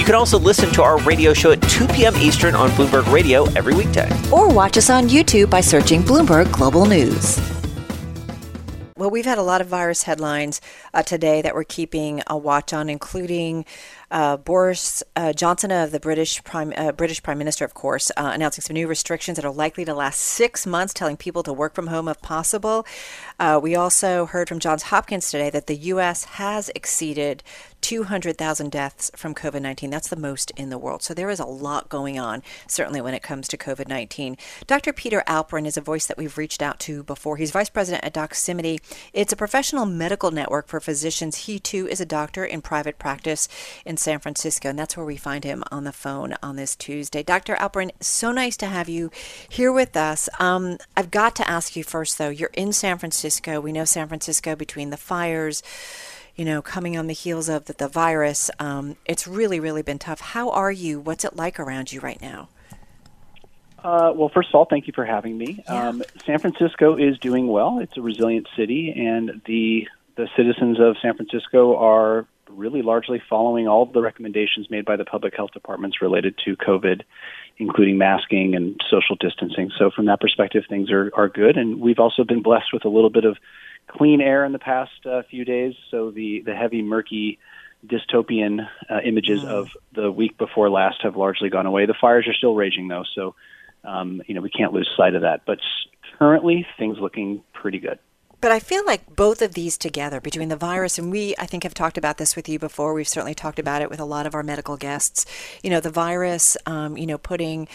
You can also listen to our radio show at 2 p.m. Eastern on Bloomberg Radio every weekday. Or watch us on YouTube by searching Bloomberg Global News. Well, we've had a lot of virus headlines uh, today that we're keeping a watch on, including uh, Boris uh, Johnson of the British Prime uh, British Prime Minister, of course, uh, announcing some new restrictions that are likely to last six months, telling people to work from home if possible. Uh, we also heard from Johns Hopkins today that the U.S. has exceeded 200,000 deaths from COVID 19. That's the most in the world. So there is a lot going on, certainly when it comes to COVID 19. Dr. Peter Alperin is a voice that we've reached out to before. He's vice president at Doximity. It's a professional medical network for physicians. He too is a doctor in private practice in San Francisco, and that's where we find him on the phone on this Tuesday. Dr. Alperin, so nice to have you here with us. Um, I've got to ask you first, though. You're in San Francisco. We know San Francisco between the fires you know, coming on the heels of the, the virus. Um, it's really, really been tough. How are you? What's it like around you right now? Uh, well, first of all, thank you for having me. Yeah. Um, San Francisco is doing well. It's a resilient city, and the the citizens of San Francisco are really largely following all of the recommendations made by the public health departments related to COVID, including masking and social distancing. So, from that perspective, things are, are good. And we've also been blessed with a little bit of clean air in the past uh, few days. So, the, the heavy, murky, dystopian uh, images mm. of the week before last have largely gone away. The fires are still raging, though. So, um, you know, we can't lose sight of that. But currently, things looking pretty good. But I feel like both of these together, between the virus, and we, I think, have talked about this with you before. We've certainly talked about it with a lot of our medical guests. You know, the virus, um, you know, putting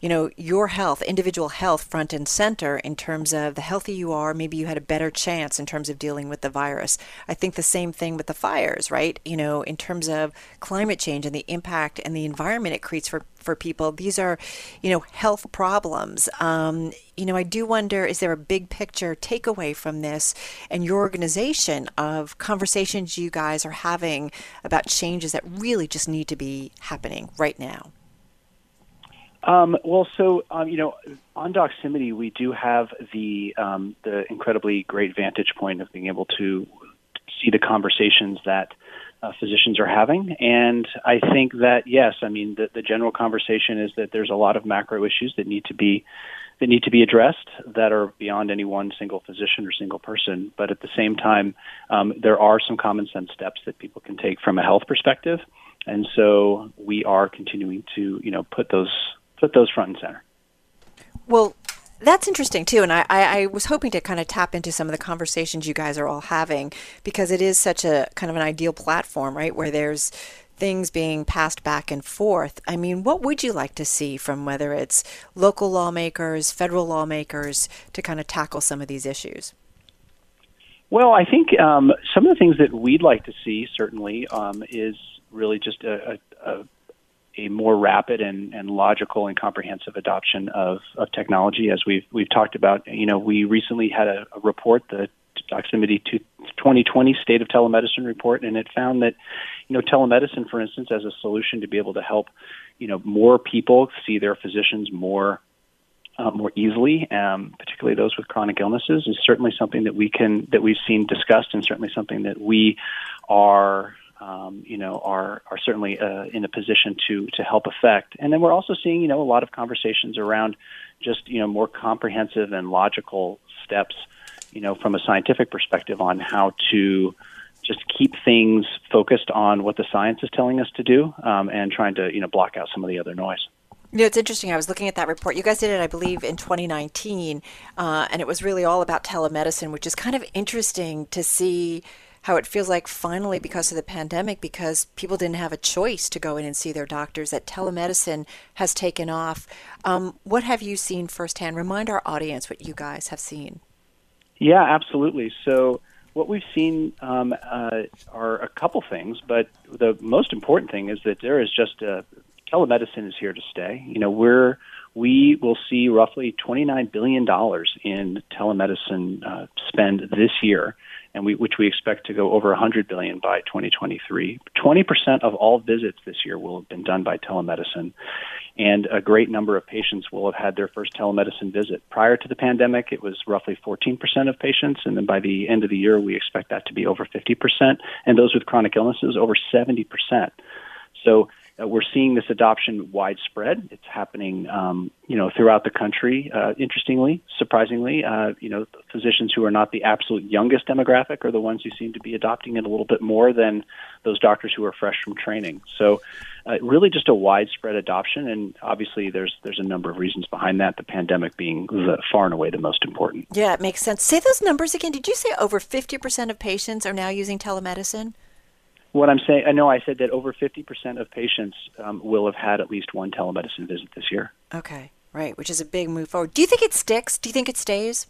you know, your health, individual health front and center in terms of the healthier you are, maybe you had a better chance in terms of dealing with the virus. I think the same thing with the fires, right? You know, in terms of climate change and the impact and the environment it creates for, for people. These are, you know, health problems. Um, you know, I do wonder is there a big picture takeaway from this and your organization of conversations you guys are having about changes that really just need to be happening right now? Um, well, so um, you know, on Doximity, we do have the um, the incredibly great vantage point of being able to see the conversations that uh, physicians are having, and I think that yes, I mean the, the general conversation is that there's a lot of macro issues that need to be that need to be addressed that are beyond any one single physician or single person. But at the same time, um, there are some common sense steps that people can take from a health perspective, and so we are continuing to you know put those put those front and center. Well, that's interesting too, and I, I, was hoping to kind of tap into some of the conversations you guys are all having because it is such a kind of an ideal platform, right? Where there's things being passed back and forth. I mean, what would you like to see from whether it's local lawmakers, federal lawmakers, to kind of tackle some of these issues? Well, I think um, some of the things that we'd like to see certainly um, is really just a, a, a a more rapid and, and logical and comprehensive adoption of, of technology. As we've we've talked about, you know, we recently had a, a report, the Doximity 2020 State of Telemedicine report, and it found that, you know, telemedicine, for instance, as a solution to be able to help, you know, more people see their physicians more uh, more easily, um, particularly those with chronic illnesses, is certainly something that we can that we've seen discussed, and certainly something that we are um, you know, are are certainly uh, in a position to to help affect. And then we're also seeing, you know, a lot of conversations around just you know more comprehensive and logical steps, you know, from a scientific perspective on how to just keep things focused on what the science is telling us to do, um, and trying to you know block out some of the other noise. You know, it's interesting. I was looking at that report. You guys did it, I believe, in 2019, uh, and it was really all about telemedicine, which is kind of interesting to see how it feels like finally because of the pandemic because people didn't have a choice to go in and see their doctors that telemedicine has taken off. Um, what have you seen firsthand? Remind our audience what you guys have seen. Yeah absolutely. So what we've seen um, uh, are a couple things but the most important thing is that there is just a telemedicine is here to stay. You know, we're we will see roughly $29 billion in telemedicine uh, spend this year, and we, which we expect to go over 100 billion by 2023. 20% of all visits this year will have been done by telemedicine, and a great number of patients will have had their first telemedicine visit. Prior to the pandemic, it was roughly 14% of patients, and then by the end of the year, we expect that to be over 50%, and those with chronic illnesses over 70%. So we're seeing this adoption widespread. It's happening, um, you know, throughout the country. Uh, interestingly, surprisingly, uh, you know, physicians who are not the absolute youngest demographic are the ones who seem to be adopting it a little bit more than those doctors who are fresh from training. So, uh, really, just a widespread adoption, and obviously, there's there's a number of reasons behind that. The pandemic being the, far and away the most important. Yeah, it makes sense. Say those numbers again. Did you say over fifty percent of patients are now using telemedicine? What I'm saying, I know I said that over 50% of patients um, will have had at least one telemedicine visit this year. Okay, right, which is a big move forward. Do you think it sticks? Do you think it stays?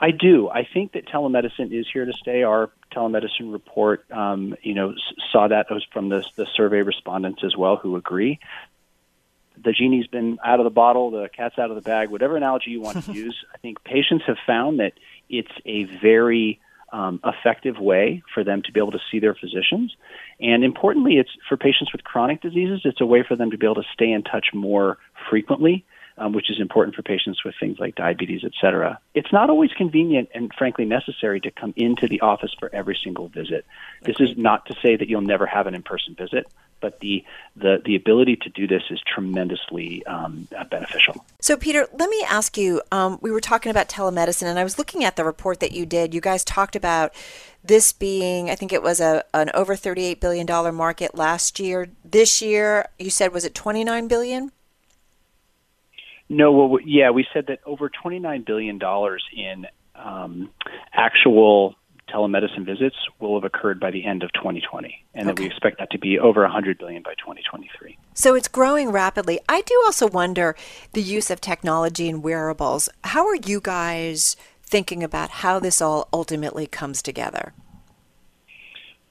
I do. I think that telemedicine is here to stay. Our telemedicine report, um, you know, saw that from the, the survey respondents as well who agree. The genie's been out of the bottle, the cat's out of the bag, whatever analogy you want to use. I think patients have found that it's a very um, effective way for them to be able to see their physicians. And importantly, it's for patients with chronic diseases, it's a way for them to be able to stay in touch more frequently. Um, which is important for patients with things like diabetes, et cetera. It's not always convenient and frankly necessary to come into the office for every single visit. This is not to say that you'll never have an in-person visit, but the the, the ability to do this is tremendously um, beneficial. So, Peter, let me ask you. Um, we were talking about telemedicine, and I was looking at the report that you did. You guys talked about this being, I think it was a an over thirty eight billion dollar market last year. This year, you said was it twenty nine billion? No, well, yeah, we said that over twenty nine billion dollars in um, actual telemedicine visits will have occurred by the end of 2020, and okay. that we expect that to be over 100 billion by 2023. So it's growing rapidly. I do also wonder the use of technology and wearables. How are you guys thinking about how this all ultimately comes together?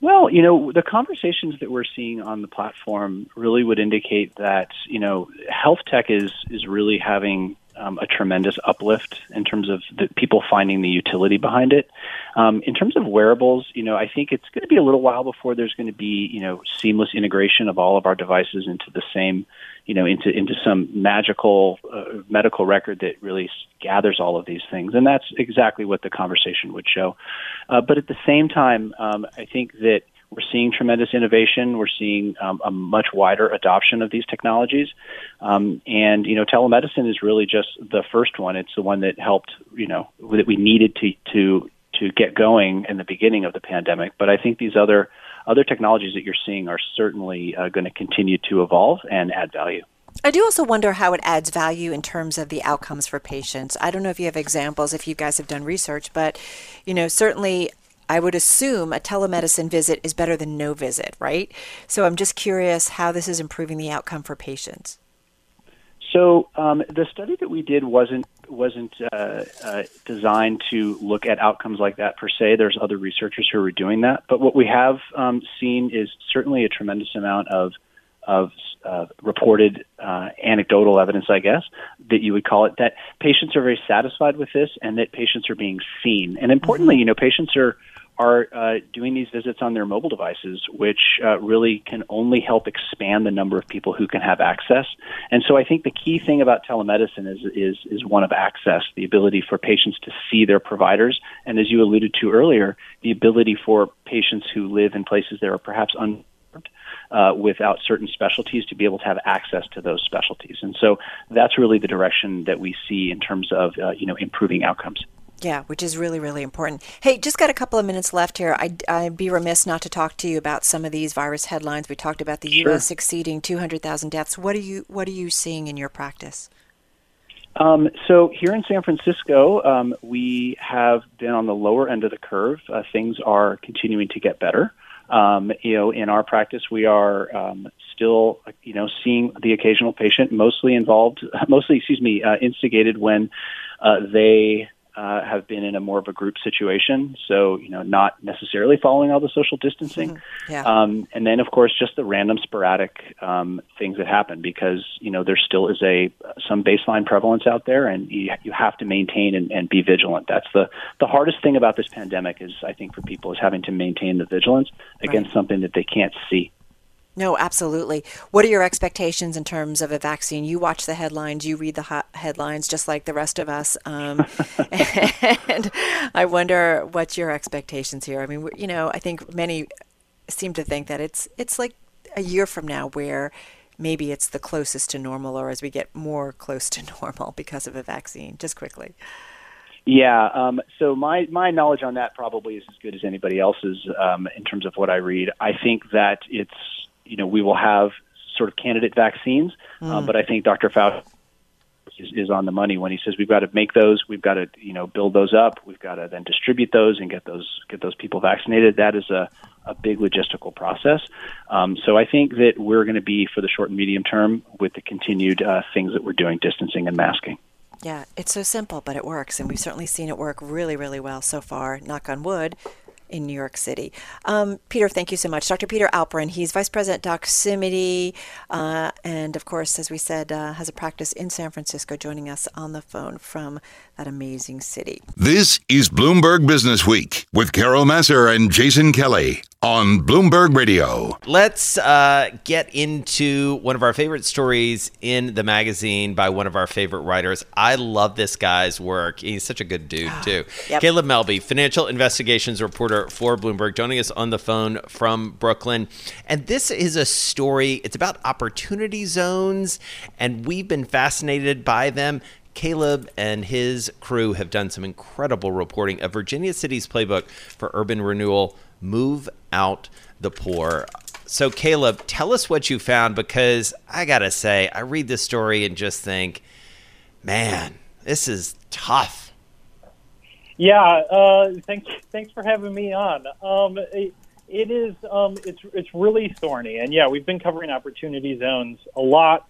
Well, you know, the conversations that we're seeing on the platform really would indicate that, you know, health tech is is really having um, a tremendous uplift in terms of the people finding the utility behind it. Um, in terms of wearables, you know, I think it's going to be a little while before there's going to be, you know, seamless integration of all of our devices into the same, you know, into into some magical uh, medical record that really gathers all of these things, and that's exactly what the conversation would show. Uh, but at the same time, um, I think that we're seeing tremendous innovation. We're seeing um, a much wider adoption of these technologies, um, and you know, telemedicine is really just the first one. It's the one that helped, you know, that we needed to to to get going in the beginning of the pandemic. But I think these other other technologies that you're seeing are certainly uh, going to continue to evolve and add value. I do also wonder how it adds value in terms of the outcomes for patients. I don't know if you have examples, if you guys have done research, but you know, certainly I would assume a telemedicine visit is better than no visit, right? So I'm just curious how this is improving the outcome for patients. So um, the study that we did wasn't wasn't uh, uh, designed to look at outcomes like that per se. There's other researchers who are doing that, but what we have um, seen is certainly a tremendous amount of of uh, reported uh, anecdotal evidence, I guess, that you would call it, that patients are very satisfied with this and that patients are being seen. And importantly, mm-hmm. you know, patients are are uh, doing these visits on their mobile devices, which uh, really can only help expand the number of people who can have access. And so I think the key thing about telemedicine is, is, is one of access, the ability for patients to see their providers. And as you alluded to earlier, the ability for patients who live in places that are perhaps un uh, without certain specialties to be able to have access to those specialties. And so that's really the direction that we see in terms of uh, you know improving outcomes. Yeah, which is really, really important. Hey, just got a couple of minutes left here. I'd, I'd, be remiss not to talk to you about some of these virus headlines. We talked about the sure. U.S. exceeding 200,000 deaths. What are you What are you seeing in your practice? Um, so here in San Francisco, um, we have been on the lower end of the curve. Uh, things are continuing to get better. Um, you know, in our practice, we are um, still, you know, seeing the occasional patient, mostly involved, mostly, excuse me, uh, instigated when uh, they uh, have been in a more of a group situation. So, you know, not necessarily following all the social distancing. Mm-hmm. Yeah. Um, and then, of course, just the random sporadic um, things that happen because, you know, there still is a some baseline prevalence out there and you, you have to maintain and, and be vigilant. That's the, the hardest thing about this pandemic is, I think, for people is having to maintain the vigilance against Right. something that they can't see. No, absolutely. What are your expectations in terms of a vaccine? You watch the headlines, you read the headlines just like the rest of us. Um, and I wonder what's your expectations here. I mean, you know, I think many seem to think that it's it's like a year from now where maybe it's the closest to normal or as we get more close to normal because of a vaccine. Just quickly. Yeah. Um, so my my knowledge on that probably is as good as anybody else's um, in terms of what I read. I think that it's you know we will have sort of candidate vaccines, uh, but I think Dr. Fauci is, is on the money when he says we've got to make those, we've got to you know build those up, we've got to then distribute those and get those get those people vaccinated. That is a a big logistical process. Um, so I think that we're going to be for the short and medium term with the continued uh, things that we're doing, distancing and masking. Yeah, it's so simple, but it works, and we've certainly seen it work really, really well so far. Knock on wood. In New York City. Um, Peter, thank you so much. Dr. Peter Alperin, he's Vice President Doximity, uh, and of course, as we said, uh, has a practice in San Francisco, joining us on the phone from that amazing city. This is Bloomberg Business Week with Carol Massar and Jason Kelly on Bloomberg Radio. Let's uh, get into one of our favorite stories in the magazine by one of our favorite writers. I love this guy's work. He's such a good dude, too. Yep. Caleb Melby, financial investigations reporter for Bloomberg, joining us on the phone from Brooklyn. And this is a story, it's about opportunity zones, and we've been fascinated by them. Caleb and his crew have done some incredible reporting of Virginia City's playbook for urban renewal Move Out the Poor. So, Caleb, tell us what you found because I got to say, I read this story and just think, man, this is tough. Yeah, uh, thanks. Thanks for having me on. Um, it, it is. Um, it's it's really thorny, and yeah, we've been covering opportunity zones a lot.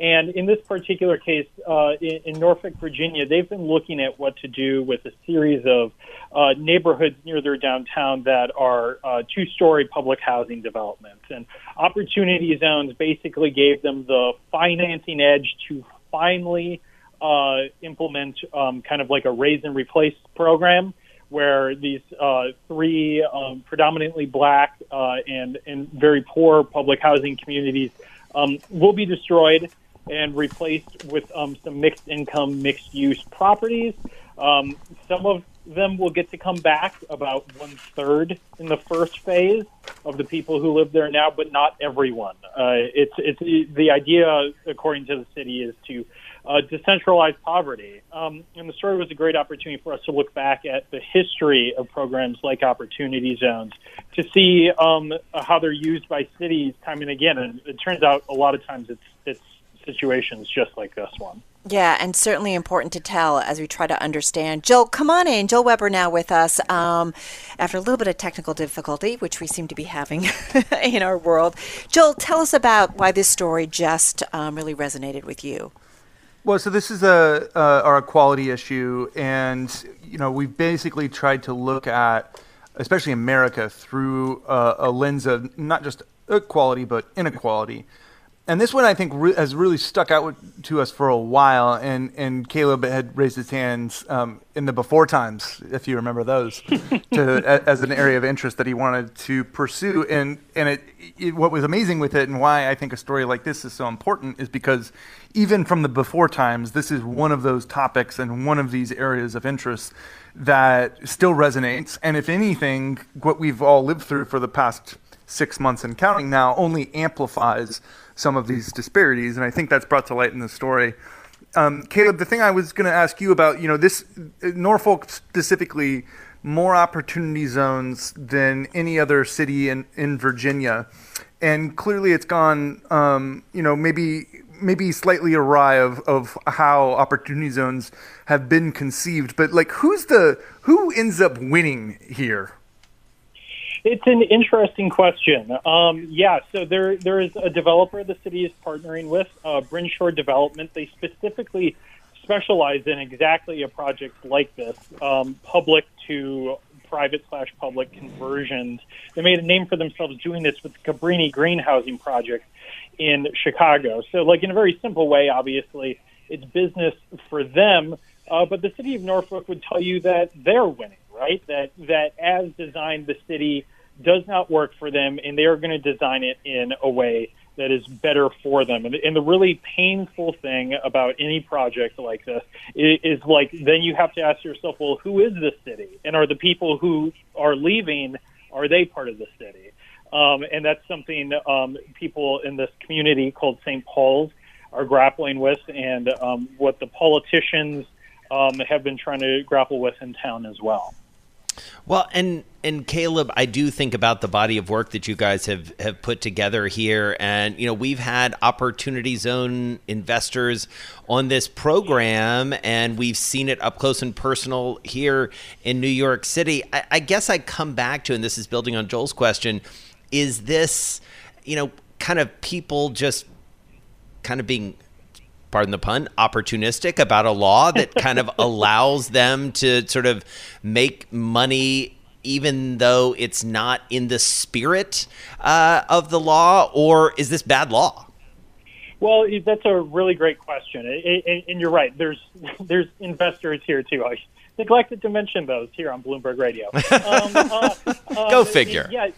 And in this particular case, uh, in, in Norfolk, Virginia, they've been looking at what to do with a series of uh, neighborhoods near their downtown that are uh, two-story public housing developments. And opportunity zones basically gave them the financing edge to finally uh, implement um, kind of like a raze and replace program where these uh, three um, predominantly black uh, and, and very poor public housing communities um, will be destroyed and replaced with um, some mixed income, mixed use properties. Um, some of them will get to come back, about one third in the first phase of the people who live there now, but not everyone. Uh, it's it's the idea, according to the city, is to uh, decentralize poverty. Um, and the story was a great opportunity for us to look back at the history of programs like Opportunity Zones to see um, how they're used by cities time and again. And it turns out a lot of times it's it's situations just like this one. Yeah, and certainly important to tell as we try to understand. Joel, come on in. Joel Weber now with us um, after a little bit of technical difficulty, which we seem to be having in our world. Joel, tell us about why this story just um, really resonated with you. Well, so this is a uh, our equality issue, and you know we've basically tried to look at, especially America, through uh, a lens of not just equality but inequality. And this one, I think, re- has really stuck out to us for a while. And, and Caleb had raised his hands um, in the before times, if you remember those, to, a, as an area of interest that he wanted to pursue. And, and it, it, what was amazing with it, and why I think a story like this is so important, is because even from the before times, this is one of those topics and one of these areas of interest that still resonates. And if anything, what we've all lived through for the past six months and counting now only amplifies some of these disparities. And I think that's brought to light in the story. Um, Caleb, the thing I was going to ask you about, you know, this Norfolk specifically, more opportunity zones than any other city in, in Virginia. And clearly it's gone, um, you know, maybe maybe slightly awry of, of how opportunity zones have been conceived. But like, who's the who ends up winning here? It's an interesting question. Um, yeah, so there there is a developer the city is partnering with, uh, Brinshore Development. They specifically specialize in exactly a project like this, um, public to private slash public conversions. They made a name for themselves doing this with the Cabrini Green Housing Project in Chicago. So, like in a very simple way, obviously, it's business for them. Uh, but the city of Norfolk would tell you that they're winning, right? That that as designed, the city does not work for them, and they are going to design it in a way that is better for them. And, and the really painful thing about any project like this is, is like then you have to ask yourself, well, who is the city, and are the people who are leaving are they part of the city? Um, and that's something um, people in this community called St. Paul's are grappling with, and um, what the politicians um, have been trying to grapple with in town as well. Well, and and Caleb, I do think about the body of work that you guys have have put together here, and you know we've had opportunity zone investors on this program, and we've seen it up close and personal here in New York City. I, I guess I come back to, and this is building on Joel's question, is this, you know, kind of people just kind of being pardon the pun, opportunistic about a law that kind of allows them to sort of make money even though it's not in the spirit uh, of the law, or is this bad law? Well, that's a really great question, and you're right. There's there's investors here too. I neglected to mention those here on Bloomberg Radio. Um, uh, Go um, figure. Yeah,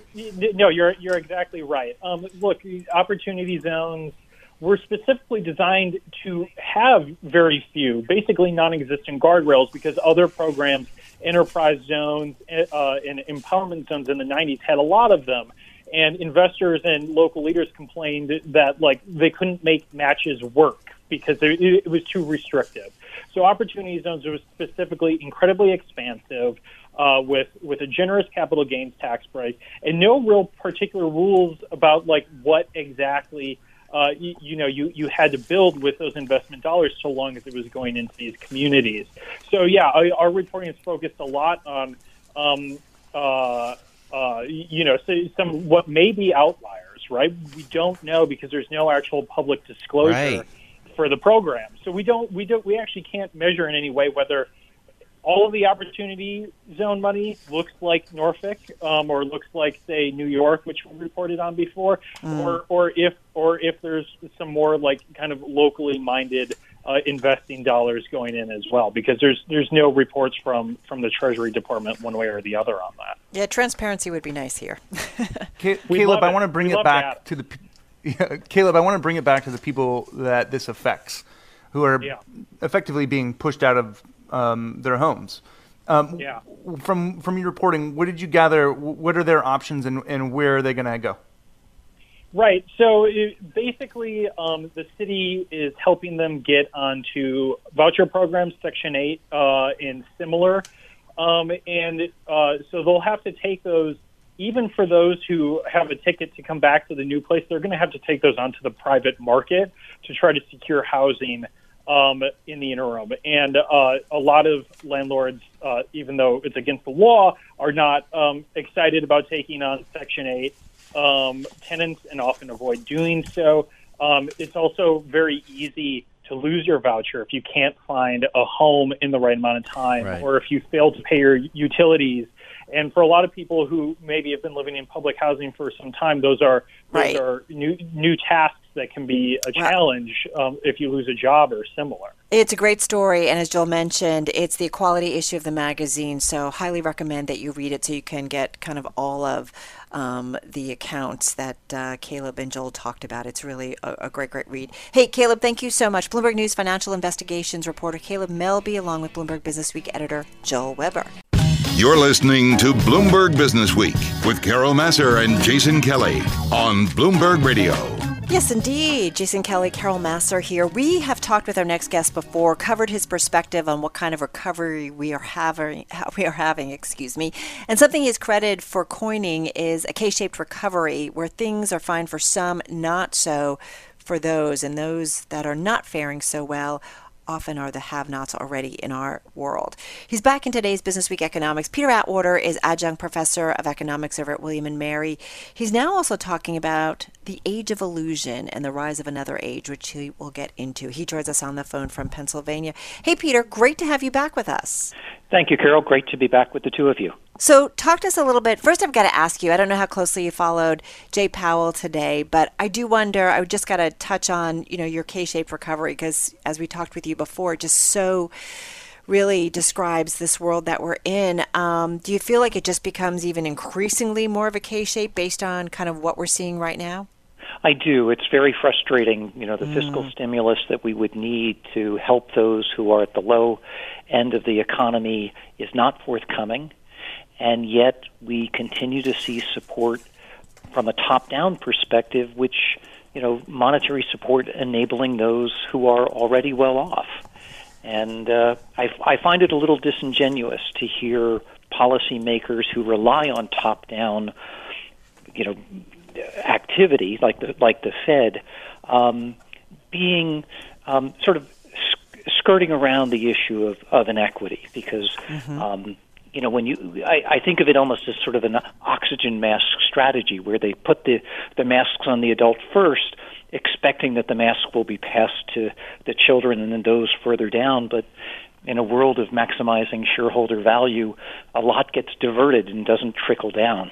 no, you're you're exactly right. Um, look, opportunity zones were specifically designed to have very few, basically non-existent guardrails because other programs, enterprise zones uh, and empowerment zones in the 90s had a lot of them. And investors and local leaders complained that like they couldn't make matches work because it was too restrictive. So opportunity zones were specifically incredibly expansive. Uh, with with a generous capital gains tax break and no real particular rules about like what exactly uh, you, you, know, you, you had to build with those investment dollars so long as it was going into these communities. So, yeah, our, our reporting is focused a lot on, um, uh, uh, you know, some what may be outliers, right? We don't know because there's no actual public disclosure right. for the program. So we don't, we don't, we actually can't measure in any way whether all of the opportunity zone money looks like Norfolk um, or looks like say New York, which we reported on before, mm. or or if or if there's some more like kind of locally minded uh, investing dollars going in as well, because there's there's no reports from from the Treasury Department one way or the other on that. Yeah, transparency would be nice here. Caleb, I want to bring we it back to the. Yeah, Caleb, I want to bring it back to the people that this affects, who are yeah. effectively being pushed out of um, their homes. Um, yeah. From from your reporting, what did you gather? What are their options, and, and where are they going to go? Right. So it, basically, um, the city is helping them get onto voucher programs, Section Eight, uh, and similar, um, and uh, so they'll have to take those. Even for those who have a ticket to come back to the new place, they're going to have to take those onto the private market to try to secure housing um, in the interim. And uh, a lot of landlords, uh, even though it's against the law, are not um, excited about taking on Section 8 um, tenants and often avoid doing so. Um, it's also very easy to lose your voucher if you can't find a home in the right amount of time right. or if you fail to pay your utilities. And for a lot of people who maybe have been living in public housing for some time, those are those right. are new new tasks that can be a challenge um, if you lose a job or similar. It's a great story, and as Joel mentioned, it's the equality issue of the magazine. So, highly recommend that you read it so you can get kind of all of um, the accounts that uh, Caleb and Joel talked about. It's really a, a, great, great read. Hey, Caleb, thank you so much. Bloomberg News financial investigations reporter Caleb Melby, along with Bloomberg Business Week editor Joel Weber. You're listening to Bloomberg Business Week with Carol Massar and Jason Kelly on Bloomberg Radio. Yes, indeed. Jason Kelly, Carol Massar here. We have talked with our next guest before, covered his perspective on what kind of recovery we are having. We are having, excuse me. And something he's credited for coining is a K-shaped recovery, where things are fine for some, not so for those, and those that are not faring so well often are the have nots already in our world. He's back in today's Business Week Economics. Peter Atwater is adjunct professor of economics over at William and Mary. He's now also talking about the age of illusion and the rise of another age, which he will get into. He joins us on the phone from Pennsylvania. Hey, Peter, great to have you back with us. Thank you, Carol. Great to be back with the two of you. So, talk to us a little bit. First, I've got to ask you I don't know how closely you followed Jay Powell today, but I do wonder. I just got to touch on you know your K-shaped recovery because, as we talked with you before, just so really describes this world that we're in. Um, do you feel like it just becomes even increasingly more of a K shape based on kind of what we're seeing right now? I do. It's very frustrating, you know, the mm. fiscal stimulus that we would need to help those who are at the low end of the economy is not forthcoming and yet we continue to see support from a top-down perspective, which you know, monetary support enabling those who are already well off. And uh, I, I find it a little disingenuous to hear policymakers who rely on top-down, you know, activity like the like the Fed, um, being um, sort of skirting around the issue of, of inequity because mm-hmm. um, you know, when you, I, I think of it almost as sort of an oxygen mask strategy where they put the, the masks on the adult first, expecting that the mask will be passed to the children and then those further down. But in a world of maximizing shareholder value, a lot gets diverted and doesn't trickle down.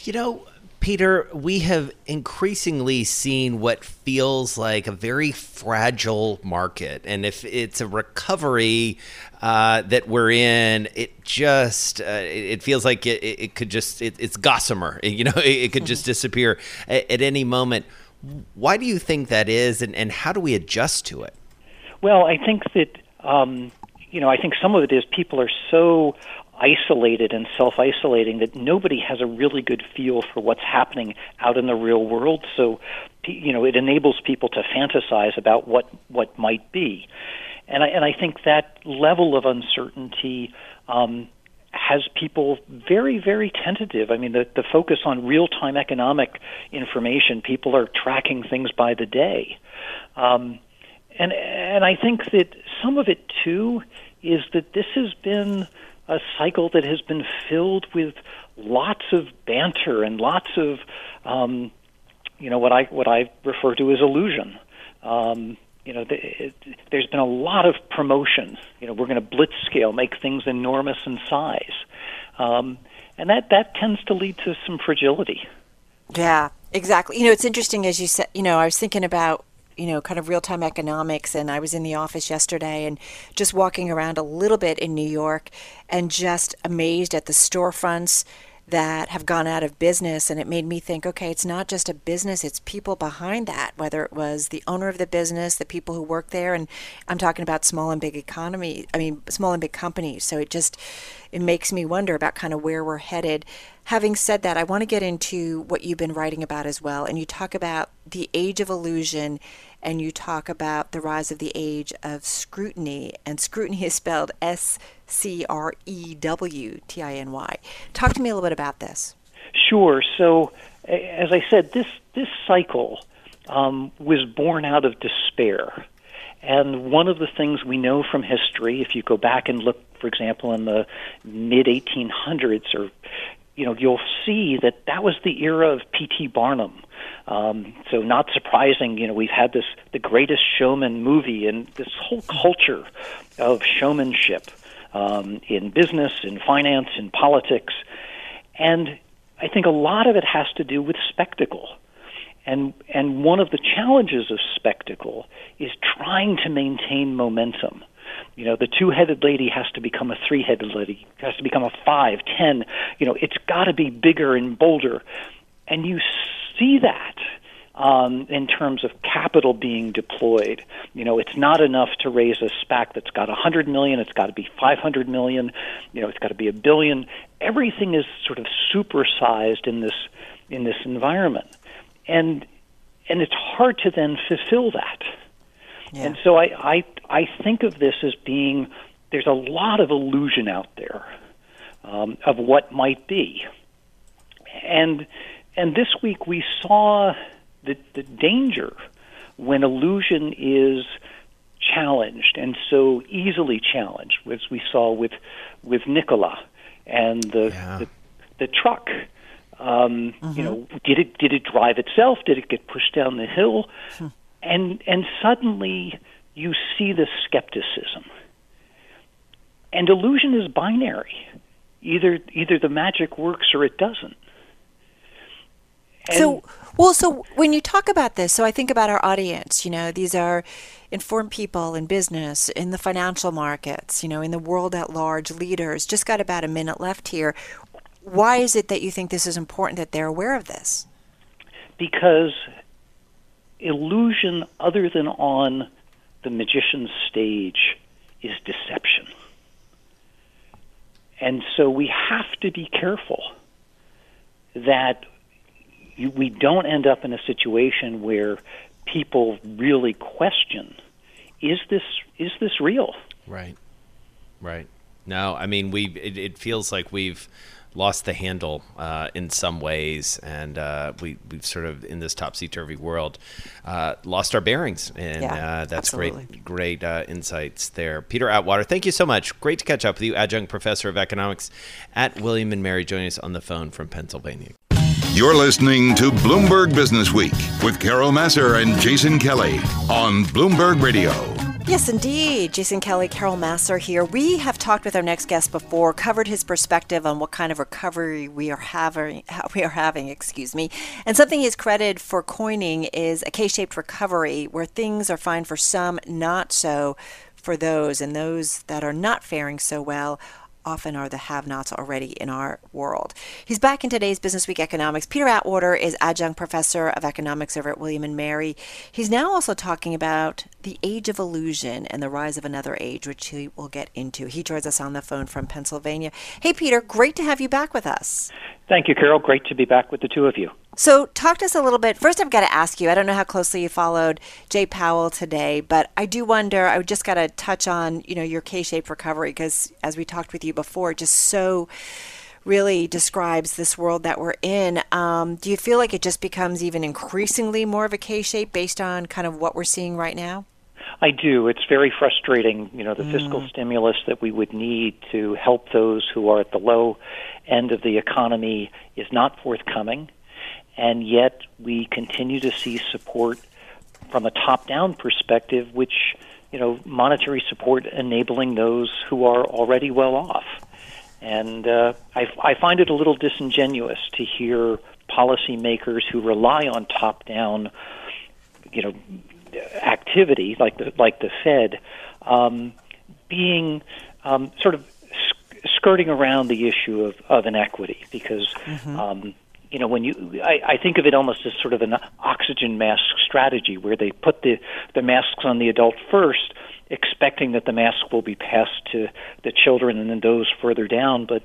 You know, Peter, we have increasingly seen what feels like a very fragile market. And if it's a recovery uh, that we're in, it just uh, it feels like it, it could just it, it's gossamer. You know, it, could just disappear at, at, any moment. Why do you think that is, and, and how do we adjust to it? Well, I think that um, you know I think some of it is people are so isolated and self isolating that nobody has a really good feel for what's happening out in the real world. So, you know, it enables people to fantasize about what, what might be. And I, and I think that level of uncertainty um, has people very, very tentative. I mean, the, the focus on real time economic information, people are tracking things by the day. Um, and, and I think that some of it, too, is that this has been a cycle that has been filled with lots of banter and lots of, um, you know, what I what I refer to as illusion. Um, you know, it, there's been a lot of promotion. You know, we're going to blitz scale, make things enormous in size, um, and that that tends to lead to some fragility. Yeah, exactly. You know, it's interesting as you said. You know, I was thinking about you know, kind of real time economics. And I was in the office yesterday and just walking around a little bit in New York and just amazed at the storefronts that have gone out of business. And it made me think okay it's not just a business it's people behind that whether it was the owner of the business the people who work there. And i'm talking about small and big economy i mean small and big companies. So it just it makes me wonder about kind of where we're headed. Having said that i want to get into what you've been writing about as well. And you talk about the age of illusion and you talk about the rise of the age of scrutiny, and scrutiny is spelled S C R E W T I N Y. Talk to me a little bit about this. Sure. So, as I said, this this cycle um, was born out of despair. And one of the things we know from history, if you go back and look, for example, in the mid 1800s, or you know, you'll see that that was the era of P.T. Barnum, um, so not surprising, you know, we've had this the Greatest Showman movie and this whole culture of showmanship um, in business, in finance, in politics, and I think a lot of it has to do with spectacle. And and one of the challenges of spectacle is trying to maintain momentum. You know, the two-headed lady has to become a three-headed lady, has to become a five, ten. You know, it's got to be bigger and bolder, and you see that um, in terms of capital being deployed. You know, it's not enough to raise a SPAC that's got 100 million. It's got to be 500 million. You know, it's got to be a billion. Everything is sort of supersized in this in this environment, and and it's hard to then fulfill that. Yeah. And so I, I I think of this as being there's a lot of illusion out there um, of what might be, and and this week we saw the, the danger when illusion is challenged and so easily challenged, as we saw with with Nikola and the Yeah. the, the truck. Um, You know, did it did it drive itself? Did it get pushed down the hill? And and suddenly you see the skepticism. And illusion is binary. Either either the magic works or it doesn't. And- so, well, so when you talk about this, so I think about our audience. You know, these are informed people in business, in the financial markets, you know, in the world at large, leaders. Just got about a minute left here. Why is it that you think this is important that they're aware of this? because illusion other than on the magician's stage is deception. And so we have to be careful that you, we don't end up in a situation where people really question is this is this real? Right. Right. No, I mean we. It, it feels like we've lost the handle uh, in some ways, and uh, we we've sort of in this topsy turvy world uh, lost our bearings, and Yeah, uh, that's absolutely. great. Great uh, insights there, Peter Atwater. Thank you so much. Great to catch up with you, adjunct professor of economics at William and Mary, joining us on the phone from Pennsylvania. You're listening to Bloomberg Business Week with Carol Massar and Jason Kelly on Bloomberg Radio. Yes, indeed. Jason Kelly, Carol Massar here. We have talked with our next guest before, covered his perspective on what kind of recovery we are having. We are having, excuse me. And something he's credited for coining is a K-shaped recovery, where things are fine for some, not so for those, and those that are not faring so well often are the have-nots already in our world. He's back in today's Business Week Economics. Peter Atwater is adjunct professor of economics over at William and Mary. He's now also talking about the age of illusion and the rise of another age, which he will get into. He joins us on the phone from Pennsylvania. Hey, Peter, great to have you back with us. Thank you, Carol. Great to be back with the two of you. So, talk to us a little bit. First, I've got to ask you I don't know how closely you followed Jay Powell today, but I do wonder. I just got to touch on you know your K-shaped recovery because, as we talked with you before, it just so really describes this world that we're in. Um, do you feel like it just becomes even increasingly more of a K-shape based on kind of what we're seeing right now? I do. It's very frustrating, you know, the fiscal stimulus that we would need to help those who are at the low end of the economy is not forthcoming, and yet we continue to see support from a top-down perspective, which, you know, monetary support enabling those who are already well off. And uh, I, I find it a little disingenuous to hear policymakers who rely on top-down, you know, activity like the like the Fed um, being um, sort of sk- skirting around the issue of, of inequity because um, you know when you I, I think of it almost as sort of an oxygen mask strategy where they put the the masks on the adult first expecting that the mask will be passed to the children and then those further down. But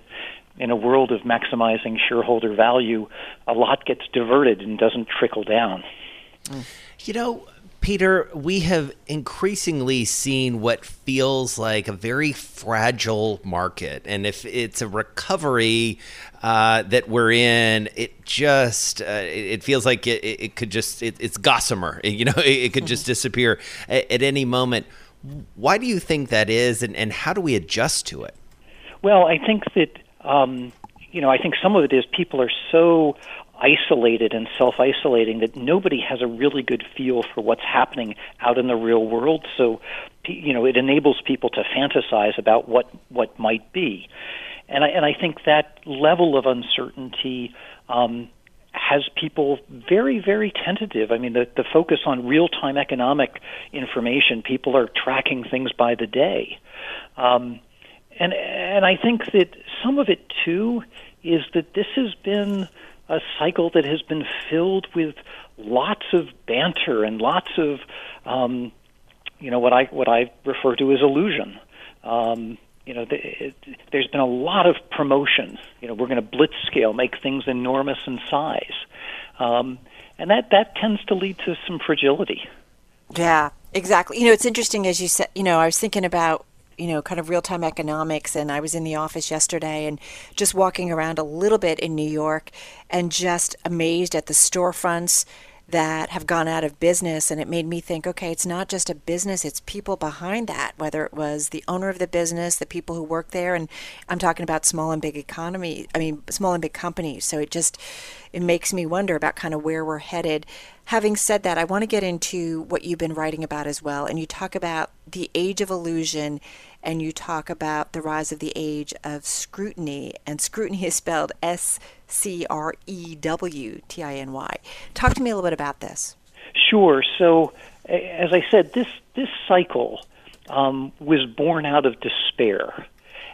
in a world of maximizing shareholder value a lot gets diverted and doesn't trickle down. You know, Peter, we have increasingly seen what feels like a very fragile market. And if it's a recovery uh, that we're in, it just uh, it, feels like it, it it could just it, it's gossamer. You know, it, it could just disappear at, at any moment. Why do you think that is, and, and how do we adjust to it? Well, I think that um, you know, I think some of it is people are so isolated and self-isolating that nobody has a really good feel for what's happening out in the real world. So, you know, it enables people to fantasize about what what might be, and I and I think that level of uncertainty. Um, has people very, very tentative. I mean, the, the focus on real time economic information, people are tracking things by the day. Um, and and I think that some of it too is that this has been a cycle that has been filled with lots of banter and lots of um, you know what I what I refer to as illusion. Um, you know, the, it, there's been a lot of promotion. You know, we're going to blitz scale, make things enormous in size, um, and that that tends to lead to some fragility. Yeah, exactly. You know, it's interesting as you said, you know, I was thinking about, you know, kind of real time economics, and I was in the office yesterday and just walking around a little bit in New York and just amazed at the storefronts that have gone out of business. And it made me think okay, it's not just a business, it's people behind that, whether it was the owner of the business, the people who work there. And I'm talking about small and big economy, I mean, small and big companies. So it just, it makes me wonder about kind of where we're headed. Having said that, I want to get into what you've been writing about as well. And you talk about the age of illusion and you talk about the rise of the age of scrutiny. And scrutiny is spelled S C R E W T I N Y. Talk to me a little bit about this. Sure. So, as I said, this this cycle um, was born out of despair.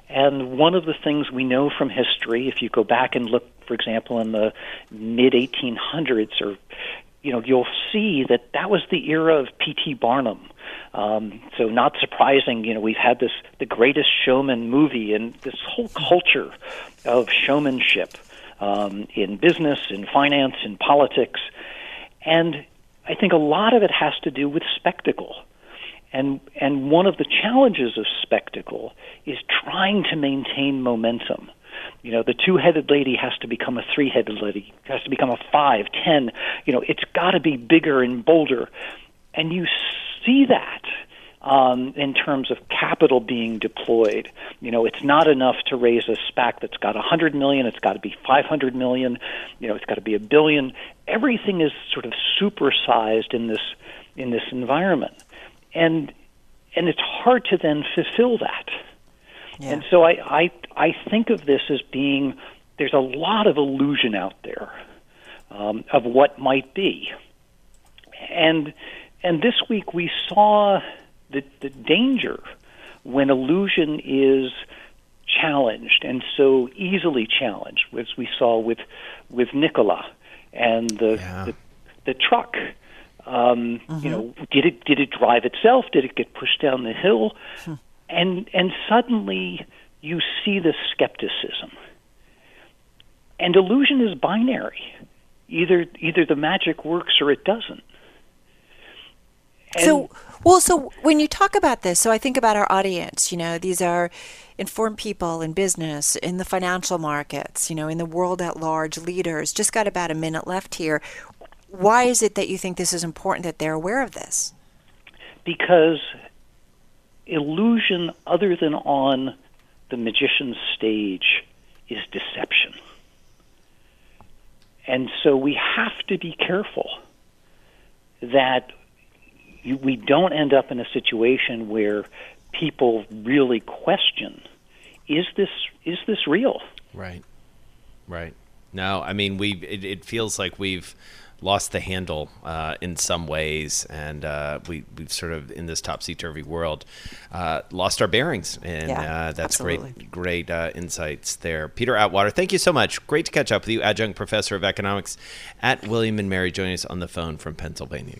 And one of the things we know from history, if you go back and look, for example, in the mid 1800s, or you know, you'll see that that was the era of P.T. Barnum. Um, so not surprising, you know, we've had this the Greatest Showman movie and this whole culture of showmanship um, in business, in finance, in politics, and I think a lot of it has to do with spectacle. And and one of the challenges of spectacle is trying to maintain momentum. You know, the two-headed lady has to become a three-headed lady, has to become a five, ten. You know, it's got to be bigger and bolder, and you see that um, in terms of capital being deployed. You know, it's not enough to raise a SPAC that's got a hundred million. It's got to be five hundred million. You know, it's got to be a billion. Everything is sort of supersized in this in this environment, and and it's hard to then fulfill that. Yeah. And so I, I I think of this as being there's a lot of illusion out there um, of what might be, and and this week we saw the, the danger when illusion is challenged and so easily challenged, as we saw with with Nikola and the yeah. the, the, truck. Um, mm-hmm. You know, did it did it drive itself? Did it get pushed down the hill? Hmm. And and suddenly you see the skepticism. And illusion is binary. Either either the magic works or it doesn't. And so, well, so when you talk about this, so I think about our audience, you know, these are informed people in business, in the financial markets, you know, in the world at large, leaders. Just got about a minute left here. Why is it that you think this is important that they're aware of this? Because illusion, other than on the magician's stage, is deception. And so we have to be careful that you, we don't end up in a situation where people really question is this is this real right right no i mean we it, it feels like we've lost the handle uh, in some ways, and uh, we we've sort of in this topsy turvy world uh, lost our bearings, and yeah, uh, that's absolutely. great great uh, insights there. Peter Atwater, thank you so much. Great to catch up with you, adjunct professor of economics at William and Mary, joining us on the phone from Pennsylvania.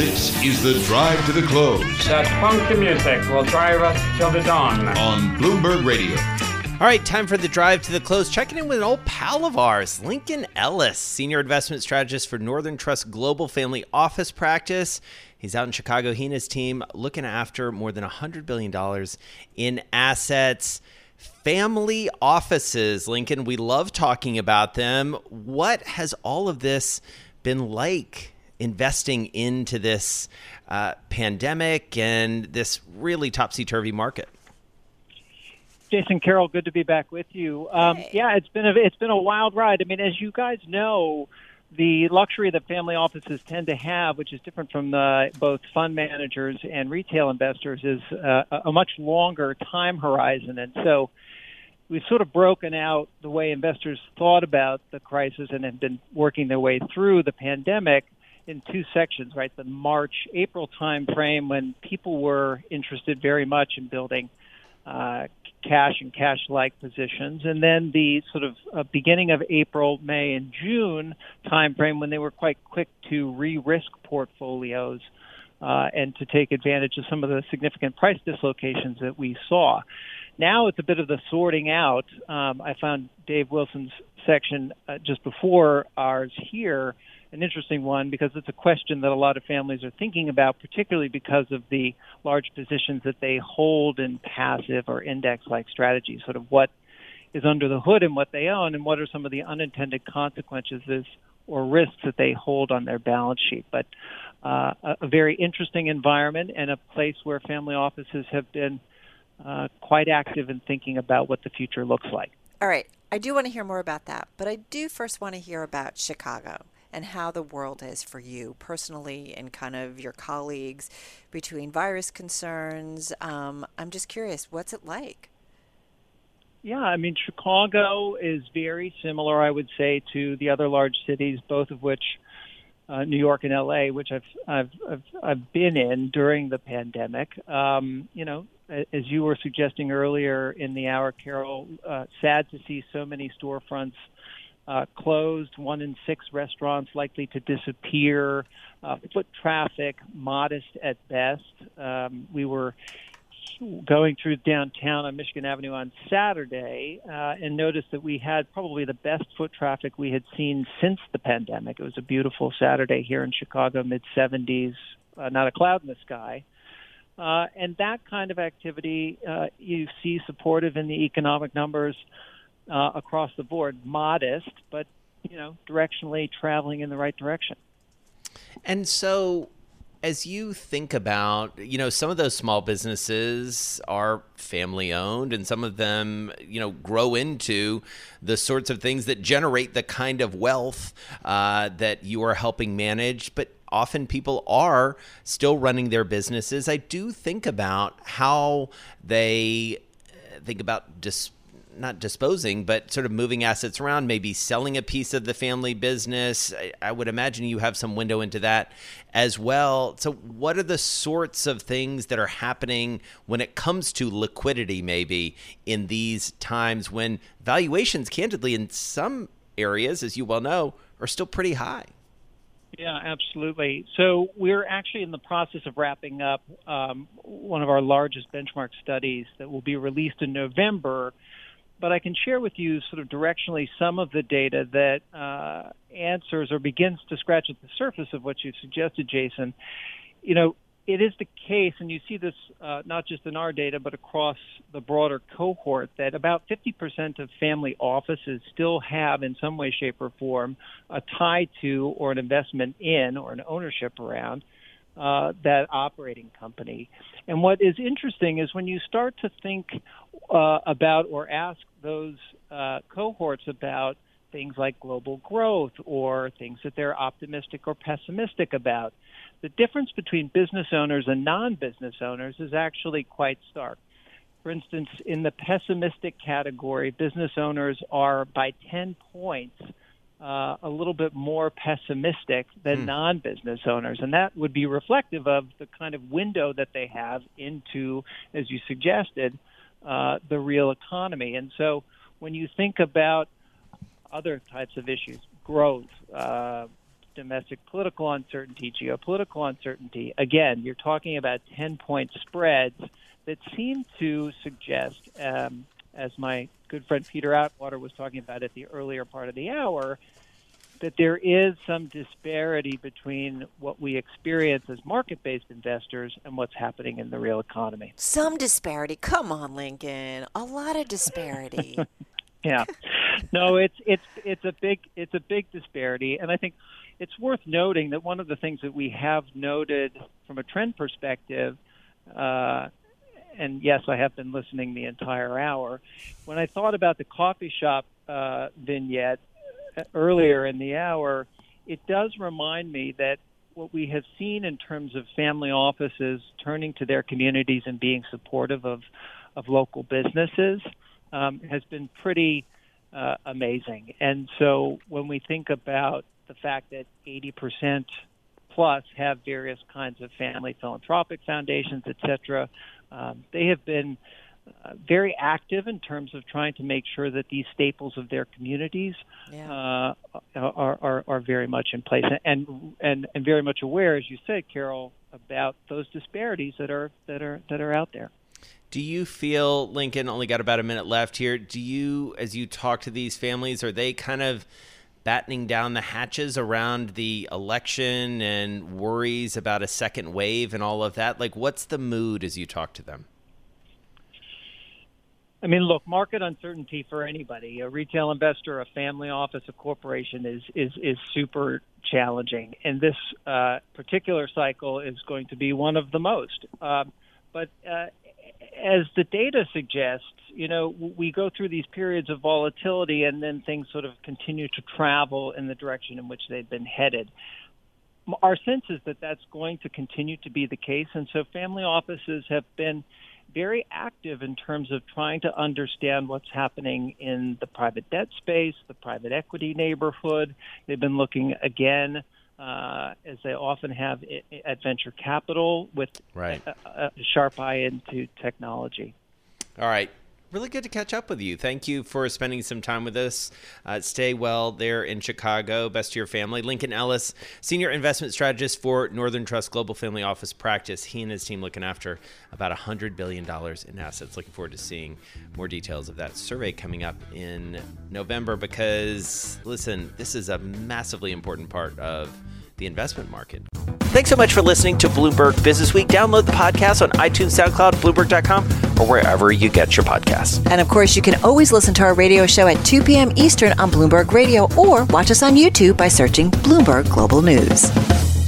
This is the drive to the close. That funky music will drive us till the dawn. On Bloomberg Radio. All right, time for the drive to the close. Checking in with an old pal of ours, Lincoln Ellis, senior investment strategist for Northern Trust Global Family Office Practice. He's out in Chicago. He and his team looking after more than $100 billion in assets. Family offices, Lincoln, we love talking about them. What has all of this been like investing into this uh, pandemic and this really topsy turvy market. Jason Carol, good to be back with you. Um, hey. Yeah, it's been a it's been a wild ride. I mean, as you guys know, the luxury that family offices tend to have, which is different from the, both fund managers and retail investors, is uh, a much longer time horizon, and so we've sort of broken out the way investors thought about the crisis and have been working their way through the pandemic in two sections, right? The March April time frame when people were interested very much in building uh, cash and cash-like positions, and then the sort of uh, beginning of April, May, and June timeframe when they were quite quick to re-risk portfolios uh, and to take advantage of some of the significant price dislocations that we saw. Now it's a bit of the sorting out. Um, I found Dave Wilson's section uh, just before ours here an interesting one because it's a question that a lot of families are thinking about, particularly because of the large positions that they hold in passive or index like strategies, sort of what is under the hood and what they own, and what are some of the unintended consequences or risks that they hold on their balance sheet. But uh, a, very interesting environment and a place where family offices have been uh, quite active in thinking about what the future looks like. All right. I do want to hear more about that, but I do first want to hear about Chicago and how the world is for you personally and kind of your colleagues between virus concerns. Um, I'm just curious, what's it like? Yeah, I mean, Chicago is very similar, I would say, to the other large cities, both of which, uh, New York and LA, which I've, I've, I've, I've been in during the pandemic. Um, you know, as you were suggesting earlier in the hour, Carol, uh, sad to see so many storefronts uh, closed, one in six restaurants likely to disappear, uh, foot traffic modest at best. Um, we were going through downtown on Michigan Avenue on Saturday uh, and noticed that we had probably the best foot traffic we had seen since the pandemic. It was a beautiful Saturday here in Chicago, mid 70s, uh, not a cloud in the sky. Uh, and that kind of activity uh, you see supportive in the economic numbers uh, across the board, modest, but you know, directionally traveling in the right direction. And so, as you think about, you know, some of those small businesses are family owned and some of them, you know, grow into the sorts of things that generate the kind of wealth uh, that you are helping manage. But often people are still running their businesses. I do think about how they uh, think about dis- not disposing, but sort of moving assets around, maybe selling a piece of the family business. I, I, would imagine you have some window into that as well. So, what are the sorts of things that are happening when it comes to liquidity, maybe in these times when valuations, candidly, in some areas, as you well know, are still pretty high? Yeah, absolutely. So we're actually in the process of wrapping up um, one of our largest benchmark studies that will be released in November but I can share with you sort of directionally some of the data that uh, answers or begins to scratch at the surface of what you've suggested, Jason. You know, it is the case, and you see this uh, not just in our data, but across the broader cohort, that about 50% of family offices still have, in some way, shape, or form, a tie to or an investment in or an ownership around uh, that operating company. And what is interesting is when you start to think uh, about or ask those uh, cohorts about things like global growth or things that they're optimistic or pessimistic about, the difference between business owners and non business owners is actually quite stark. For instance, in the pessimistic category, business owners are by 10 points uh, a little bit more pessimistic than mm. non-business owners, and that would be reflective of the kind of window that they have into, as you suggested, uh, the real economy. And so, when you think about other types of issues, growth, uh, domestic political uncertainty, geopolitical uncertainty, again, you're talking about 10-point spreads that seem to suggest, um, as my good friend Peter Atwater was talking about at the earlier part of the hour, that there is some disparity between what we experience as market based investors and what's happening in the real economy. Some disparity. Come on, Lincoln. A lot of disparity. yeah. No, it's it's it's a big it's a big disparity and I think it's worth noting that one of the things that we have noted from a trend perspective uh, and yes, I have been listening the entire hour. When I thought about the coffee shop uh, vignette earlier in the hour, it does remind me that what we have seen in terms of family offices turning to their communities and being supportive of, of local businesses um, has been pretty uh, amazing. And so when we think about the fact that 80% plus have various kinds of family philanthropic foundations, et cetera, um, they have been uh, very active in terms of trying to make sure that these staples of their communities yeah. uh, are, are, are very much in place and, and and very much aware, as you said, Carol, about those disparities that are that are that are out there. Do you feel Lincoln only got about a minute left here? Do you, as you talk to these families, are they kind of battening down the hatches around the election and worries about a second wave and all of that? Like, what's the mood as you talk to them? I mean, look, market uncertainty for anybody, a retail investor, a family office, a corporation is is is super challenging, and this uh, particular cycle is going to be one of the most. Uh, but uh, as the data suggests, you know, we go through these periods of volatility, and then things sort of continue to travel in the direction in which they've been headed. Our sense is that that's going to continue to be the case, and so family offices have been very active in terms of trying to understand what's happening in the private debt space, the private equity neighborhood. They've been looking again, uh, as they often have at venture capital, with right. a, a sharp eye into technology. All right really good to catch up with you. Thank you for spending some time with us. Uh, stay well there in Chicago. Best to your family. Lincoln Ellis, Senior Investment Strategist for Northern Trust Global Family Office Practice. He and his team looking after about $100 billion in assets. Looking forward to seeing more details of that survey coming up in November because, listen, this is a massively important part of the investment market. Thanks so much for listening to Bloomberg Business Week. Download the podcast on iTunes, SoundCloud, Bloomberg.com, or wherever you get your podcasts. And of course, you can always listen to our radio show at 2 p.m. Eastern on Bloomberg Radio or watch us on YouTube by searching Bloomberg Global News.